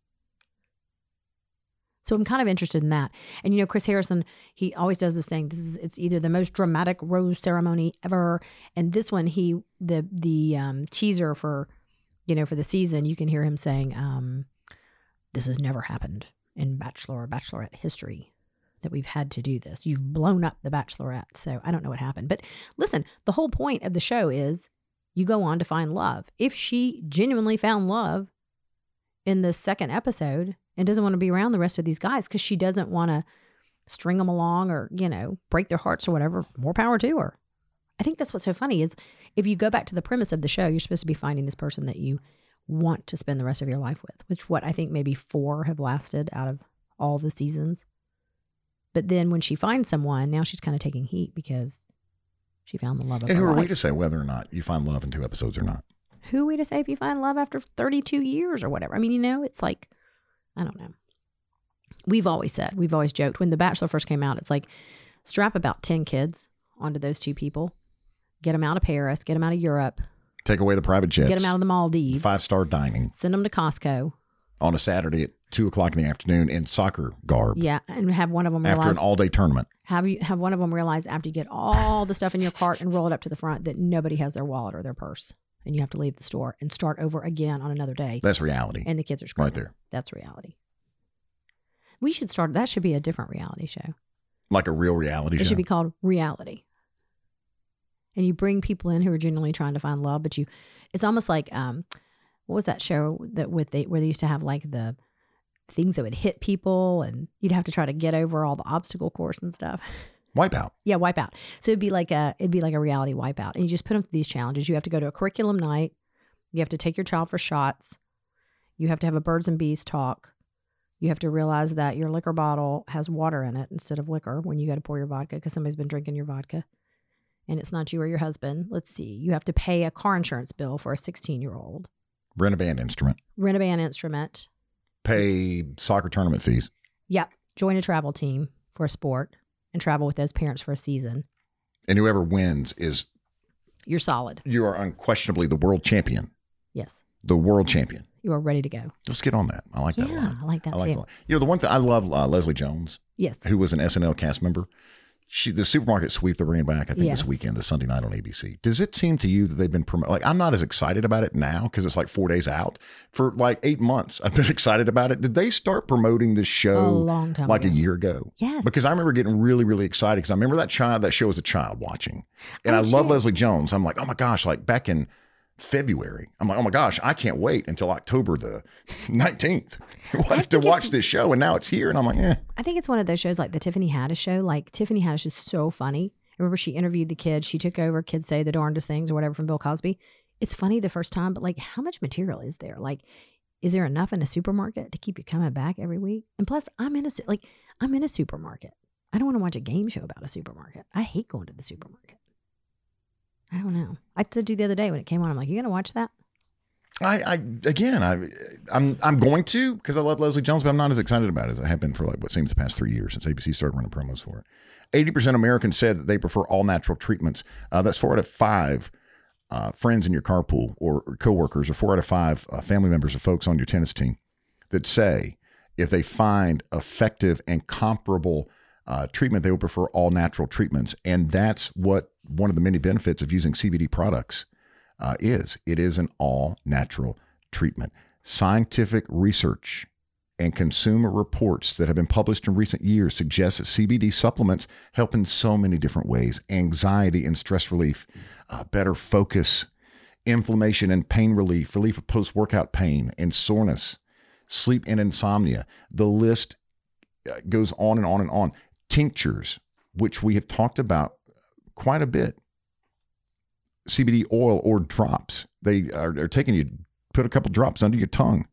So I'm kind of interested in that. And you know, Chris Harrison, he always does this thing. This is it's either the most dramatic rose ceremony ever, and this one he the the um, teaser for you know for the season, you can hear him saying, um, "This has never happened in Bachelor or Bachelorette history." That we've had to do this. You've blown up the Bachelorette. So I don't know what happened. But listen, the whole point of the show is you go on to find love. If she genuinely found love, in the second episode and doesn't want to be around the rest of these guys because she doesn't want to string them along or you know break their hearts or whatever more power to her i think that's what's so funny is if you go back to the premise of the show you're supposed to be finding this person that you want to spend the rest of your life with which what i think maybe four have lasted out of all the seasons but then when she finds someone now she's kind of taking heat because she found the love of And her who are we to say whether or not you find love in two episodes or not? who are we to say if you find love after 32 years or whatever? I mean, you know, it's like, I don't know. We've always said, we've always joked when The Bachelor first came out, it's like strap about 10 kids onto those two people, get them out of Paris, get them out of Europe, Take away the private jets. get them out of the Maldives, Five star dining. send them to Costco, on a Saturday at two o'clock in the afternoon in soccer garb Yeah, and have one of them after realize an all day tournament. have you have one of them realize after you get all the stuff in your cart and roll it up to the front that nobody has their wallet or their purse, and you have to leave the store and start over again on another day, That's reality. and the kids are screaming. Right there. That's reality. We should start. That should be a different reality show. Like a real reality show. It show. should be called reality. And you bring people in who are genuinely trying to find love, but you, it's almost like, um, what was that show that with they where they used to have like the things that would hit people, and you'd have to try to get over all the obstacle course and stuff. Wipeout. *laughs* Yeah, wipeout. So it'd be like a it'd be like a reality wipeout, and you just put them through these challenges. You have to go to a curriculum night. You have to take your child for shots. You have to have a birds and bees talk. You have to realize that your liquor bottle has water in it instead of liquor when you go to pour your vodka because somebody's been drinking your vodka, and it's not you or your husband. Let's see. You have to pay a car insurance bill for a 16 year old. Rent a band instrument. Rent a band instrument. Pay soccer tournament fees. Yep. Join a travel team for a sport and travel with those parents for a season. And whoever wins is You're solid. you are unquestionably the world champion. Yes. The world champion. You are ready to go. Let's get on that. I like that a lot. I like that I like too. that a lot. You know, the one thing I love uh, Leslie Jones, Yes. who was an SNL cast member. She the supermarket sweep they're bringing back. I think Yes. this weekend, the Sunday night on ABC. Does it seem to you that they've been promoting? Like I'm not as excited about it now because it's like four days out. For like eight months, I've been *laughs* excited about it. Did they start promoting this A show long time like ago. a year ago? Yes. Because I remember getting really, really excited because I remember that child, that show as a child watching. And Oh, I love. Leslie Jones. I'm like, oh my gosh, like back in February, I'm like, oh my gosh, I can't wait until October the *laughs* 19th *laughs* to watch this show. And now it's here. And I'm like, eh. I think it's one of those shows like the Tiffany Haddish show. Like Tiffany Haddish is so funny. Remember she interviewed the kids. She took over kids say the darndest things or whatever from Bill Cosby. It's funny the first time, but like how much material is there? Like, is there enough in a supermarket to keep you coming back every week? And plus, I'm in a like I'm in a supermarket. I don't want to watch a game show about a supermarket. I hate going to the supermarket. I don't know. I said to you the other day when it came on, I'm like, you gonna watch that? I, I again, I, I'm I'm going to because I love Leslie Jones, but I'm not as excited about it as I have been for like what seems the past three years since ABC started running promos for it. Eighty percent of Americans said that they prefer all natural treatments. Uh, that's four out of five uh, friends in your carpool or, or coworkers, or four out of five uh, family members or folks on your tennis team that say if they find effective and comparable uh, treatment, they would prefer all natural treatments, and that's what one of the many benefits of using CBD products uh, is. It is an all natural treatment. Scientific research and consumer reports that have been published in recent years suggest that CBD supplements help in so many different ways anxiety and stress relief, uh, better focus, inflammation and pain relief, relief of post workout pain and soreness, sleep and insomnia. The list uh, goes on and on and on. Tinctures, which we have talked about quite a bit, CBD oil or drops. They are, are taking you, put a couple drops under your tongue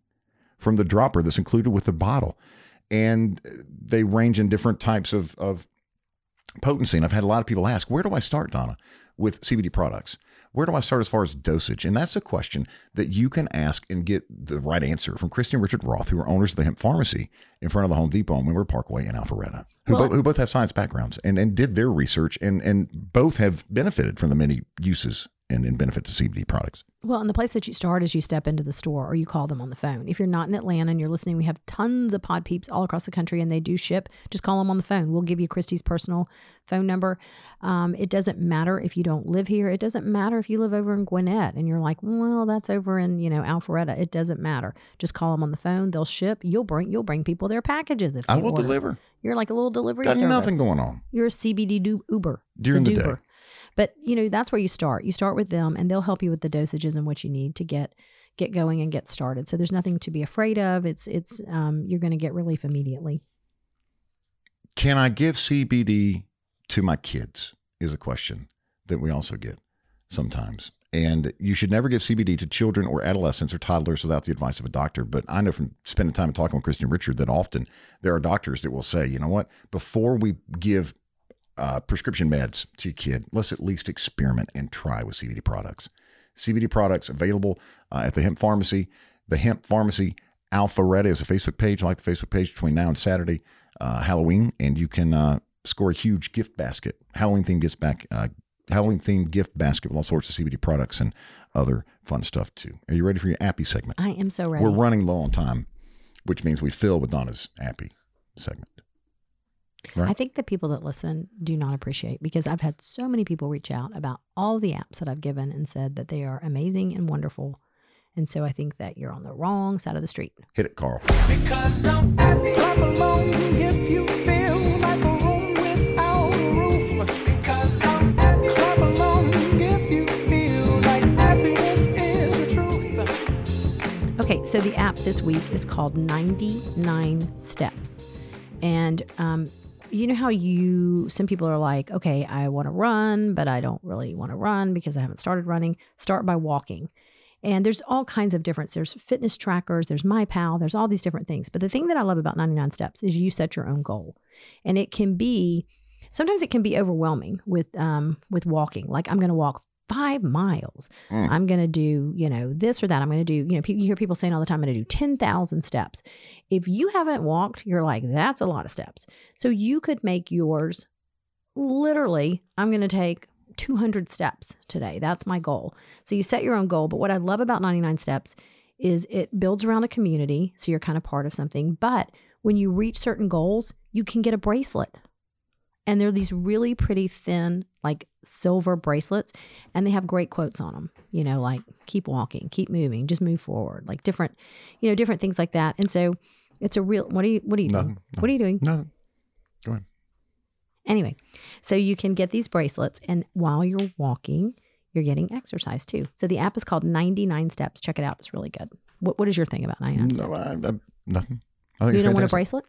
from the dropper that's included with the bottle. And they range in different types of, of potency. And I've had a lot of people ask, where do I start, Donna, with CBD products? Where do I start as far as dosage? And that's a question that you can ask and get the right answer from Christy and Richard Roth, who are owners of the Hemp Pharmacy in front of the Home Depot on Windward Parkway in Alpharetta, who, Well- both, who both have science backgrounds and, and did their research and, and both have benefited from the many uses and, and benefits of CBD products. Well, and the place that you start is you step into the store or you call them on the phone. If you're not in Atlanta and you're listening, we have tons of pod peeps all across the country and they do ship. Just call them on the phone. We'll give you Christy's personal phone number. Um, it doesn't matter if you don't live here. It doesn't matter if you live over in Gwinnett and you're like, well, that's over in you know Alpharetta. It doesn't matter. Just call them on the phone. They'll ship. You'll bring you'll bring people their packages if I will order. deliver. You're like a little delivery Got service. nothing going on. You're a CBD do- Uber During the day. But you know that's where you start. You start with them, and they'll help you with the dosages and what you need to get get going and get started. So there's nothing to be afraid of. It's it's um, you're going to get relief immediately. Can I give CBD to my kids? Is a question that we also get sometimes. And you should never give CBD to children or adolescents or toddlers without the advice of a doctor. But I know from spending time talking with Christian Richard that often there are doctors that will say, you know what, before we give uh, prescription meds to your kid, let's at least experiment and try with CBD products. CBD products available uh, at the Hemp Pharmacy. The Hemp Pharmacy Alpharetta is a Facebook page, like the Facebook page between now and Saturday, uh, Halloween, and you can uh, score a huge gift basket, Halloween themed gift back, uh, Halloween themed gift basket with all sorts of CBD products and other fun stuff too. Are you ready for your Appy segment? I am so ready. We're running low on time. which means we fill with Donna's happy segment. Right. I think the people that listen do not appreciate because I've had so many people reach out about all the apps that I've given and said that they are amazing and wonderful. And so I think that you're on the wrong side of the street. Hit it, Carl. Because I'm happy. Clap along if you feel like a room without a roof. Because I'm happy. Clap along if you feel like happiness is the truth. Okay, so the app this week is called 99 Steps. And um, you know how you, some people are like, okay, I want to run, but I don't really want to run because I haven't started running. Start by walking. And there's all kinds of difference. There's fitness trackers, there's MyPal, there's all these different things. But the thing that I love about 99 Steps is you set your own goal. And it can be, sometimes it can be overwhelming with um, with walking. Like I'm going to walk five miles. Mm. I'm going to do, you know, this or that. I'm going to do, you know, pe- you hear people saying all the time, I'm going to do 10,000 steps. If you haven't walked, you're like, that's a lot of steps. So you could make yours literally, I'm going to take 200 steps today. That's my goal. So you set your own goal. But what I love about 99 steps is it builds around a community. So you're kind of part of something. But when you reach certain goals, you can get a bracelet. And they're these really pretty thin, like silver bracelets, and they have great quotes on them. You know, like keep walking, keep moving, just move forward, like different, you know, different things like that. And so it's a real. What are you? What are you Nothing, doing? What are you doing? Nothing. Go ahead. Anyway, so you can get these bracelets, and while you're walking, you're getting exercise too. So the app is called 99 Steps. Check it out; it's really good. What What is your thing about 99 No, Steps? I, I, nothing. I think You don't want a bracelet?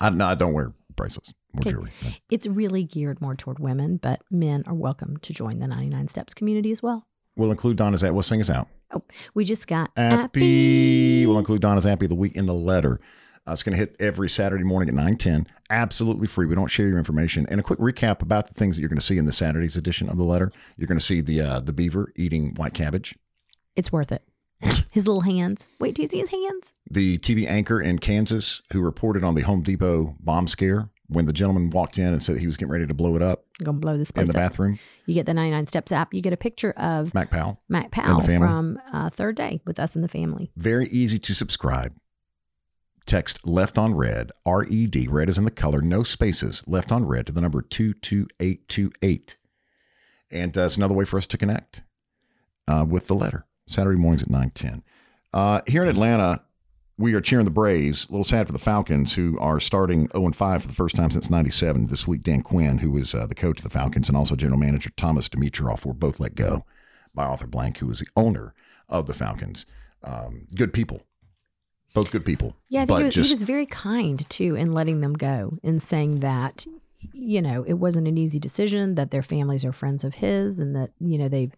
I, no, I don't wear bracelets or Okay. jewelry. No. It's really geared more toward women, but men are welcome to join the 99 Steps community as well. We'll include Donna's app. We'll sing us out. Oh, we just got Appy. We'll include Donna's Appy of the week in the letter. Uh, it's going to hit every Saturday morning at 9 10. Absolutely free. We don't share your information. And a quick recap about the things that you're going to see in the Saturday's edition of the letter. You're going to see the uh, the beaver eating white cabbage, It's worth it. *laughs* His little hands. Wait, do you see his hands? the TV anchor in Kansas who reported on the Home Depot bomb scare when the gentleman walked in and said he was getting ready to blow it up gonna blow this in the up. bathroom. You get the 99 Steps app. You get a picture of Mac Powell. Mac Powell from uh, Third Day with us and the family. Very easy to subscribe. Text left on red, R E D, red is in the color, no spaces, left on red to the number 22828. And uh, it's another way for us to connect uh, with the letter. Saturday mornings at 910. Uh, here in Atlanta, we are cheering the Braves. A little sad for the Falcons, who are starting 0 5 for the first time since 97. This week, Dan Quinn, who was uh, the coach of the Falcons, and also general manager Thomas Dimitroff, were both let go by Arthur Blank, who was the owner of the Falcons. Um, good people. Both good people. Yeah, I think but he was, just he was very kind too in letting them go and saying that, you know, it wasn't an easy decision, that their families are friends of his and that, you know, they've,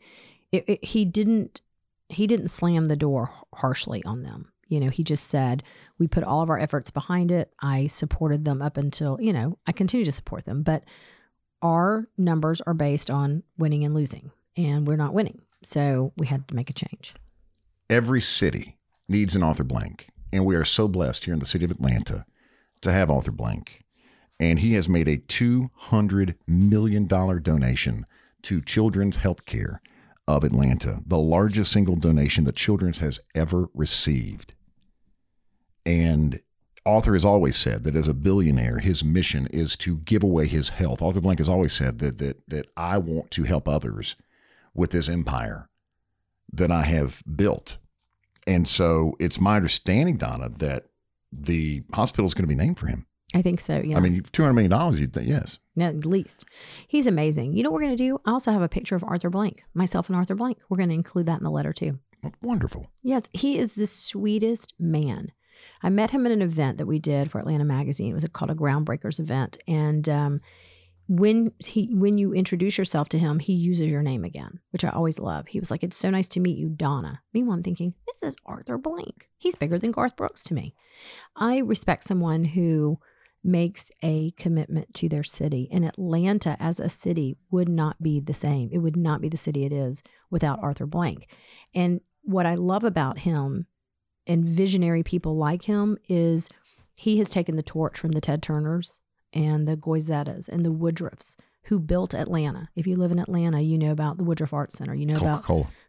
it, it, he didn't, he didn't slam the door harshly on them. You know, he just said, we put all of our efforts behind it. I supported them up until, you know, I continue to support them, but our numbers are based on winning and losing, and we're not winning. So we had to make a change. every city needs an Arthur Blank. And we are so blessed here in the city of Atlanta to have Arthur Blank. And he has made a $200 million donation to Children's Healthcare of Atlanta, the largest single donation that Children's has ever received. And Arthur has always said that as a billionaire, his mission is to give away his health. Arthur Blank has always said that that that I want to help others with this empire that I have built. And so it's my understanding, Donna, that the hospital is going to be named for him. I think so. Yeah. I mean, two hundred million dollars. You'd think yes. No, at least. He's amazing. You know what we're going to do? I also have a picture of Arthur Blank, myself and Arthur Blank. We're going to include that in the letter too. Wonderful. Yes, he is the sweetest man. I met him at an event that we did for Atlanta Magazine. It was called a Groundbreakers event. And um, when he when you introduce yourself to him, he uses your name again, which I always love. He was like, It's so nice to meet you, Donna. Meanwhile, I'm thinking, this is Arthur Blank. He's bigger than Garth Brooks to me. I respect someone who makes a commitment to their city. And Atlanta as a city would not be the same. It would not be the city it is without Arthur Blank. And what I love about him and visionary people like him is he has taken the torch from the Ted Turners and the Goizuetas and the Woodruffs who built Atlanta. If you live in Atlanta, you know about the Woodruff Arts Center. You know Coca about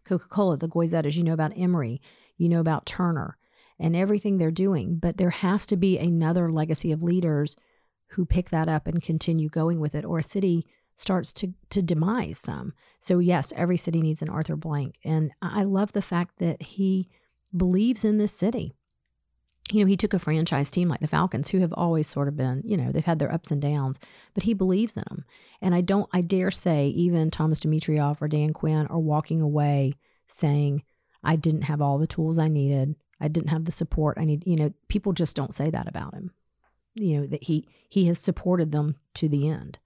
Coca Cola, the Goizuetas. You know about Emory. You know about Turner. and everything they're doing. But there has to be another legacy of leaders who pick that up and continue going with it, or a city starts to to demise some. So yes, every city needs an Arthur Blank, and I love the fact that he believes in this city. You know, he took a franchise team like the Falcons, who have always sort of been, you know, they've had their ups and downs, but he believes in them. And I don't, I dare say, even Thomas Dimitroff or Dan Quinn are walking away saying, I didn't have all the tools I needed. I didn't have the support I need. You know, people just don't say that about him. You know that he he has supported them to the end.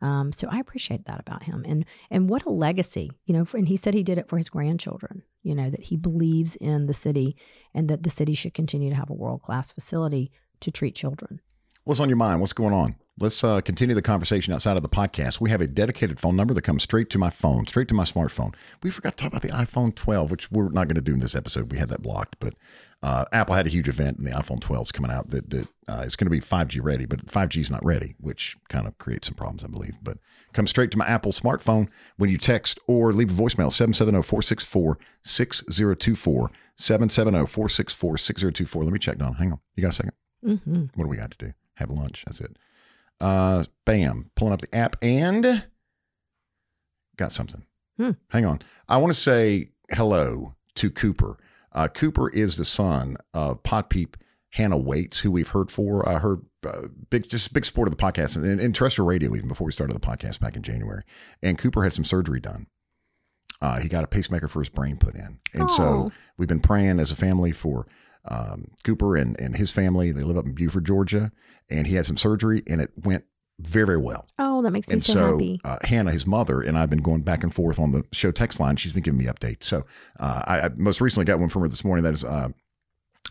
Um, so I appreciate that about him, and and what a legacy, you know. For, and he said he did it for his grandchildren. You know that he believes in the city, and that the city should continue to have a world class facility to treat children. What's on your mind? What's going on? Let's uh, continue the conversation outside of the podcast. We have a dedicated phone number that comes straight to my phone, straight to my smartphone. We forgot to talk about the iPhone 12, which we're not going to do in this episode. We had that blocked, but uh, Apple had a huge event, and the iPhone 12 is coming out that, that uh, it's going to be 5G ready, but 5G is not ready, which kind of creates some problems, I believe. But come straight to my Apple smartphone when you text or leave a voicemail 770 464 6024. 770 464 6024. Let me check, Don. Hang on. You got a second? Mm-hmm. What do we got to do? Have lunch. That's it. Uh, bam. Pulling up the app and got something. Hmm. Hang on. I want to say hello to Cooper. Uh, Cooper is the son of Pod Peep Hannah Waits, who we've heard for. I heard uh, big, just big support of the podcast and, and terrestrial radio even before we started the podcast back in January. And Cooper had some surgery done. Uh, he got a pacemaker for his brain put in, and so Oh. we've been praying as a family for um, Cooper and, and his family. They live up in Buford, Georgia, and he had some surgery, and it went very, very well. Oh, that makes me And so, so happy. uh, Hannah, his mother, and I've been going back and forth on the show text line. She's been giving me updates. So uh, I, I most recently got one from her this morning. That is, uh,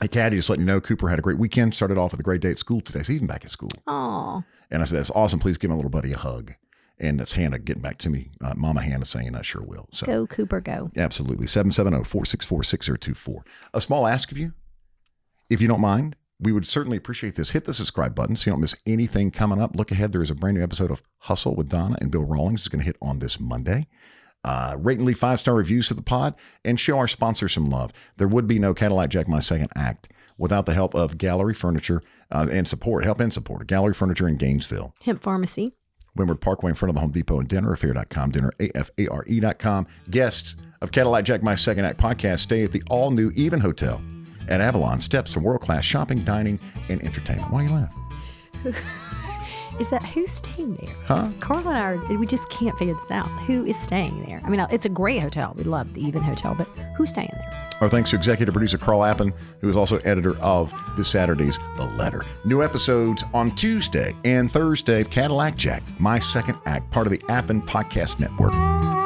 hey, Caddy, just letting you know, Cooper had a great weekend. Started off with a great day at school today. So he's even back at school. Oh, And I said, that's awesome. Please give my little buddy a hug. And that's Hannah getting back to me. Uh, Mama Hannah saying, I sure will. So go Cooper, go. Absolutely. 770 464 6024. A small ask of you, if you don't mind, we would certainly appreciate this. Hit the subscribe button so you don't miss anything coming up. Look ahead. There is a brand new episode of Hustle with Donna and Bill Rawlings. is going to hit on this Monday. Uh, rate and leave five star reviews to the pod and show our sponsor some love. There would be no Cadillac Jack My Second Act without the help of Gallery Furniture uh, and support, help and support. Gallery Furniture in Gainesville. Hemp Pharmacy. Windward Parkway in front of the Home Depot and dinneraffair.com, dinnerafare.com. Guests of Cadillac Jack My Second Act podcast stay at the all new Even Hotel at Avalon. Steps from world class shopping, dining, and entertainment. Why you laugh? *laughs* Is that who's staying there? Huh? Carl and I, are, we just can't figure this out. Who is staying there? I mean, it's a great hotel. We love the Even Hotel, but who's staying there? Our thanks to executive producer Carl Appen, who is also editor of this Saturday's The Letter. New episodes on Tuesday and Thursday of Cadillac Jack, My Second Act, part of the Appen Podcast Network.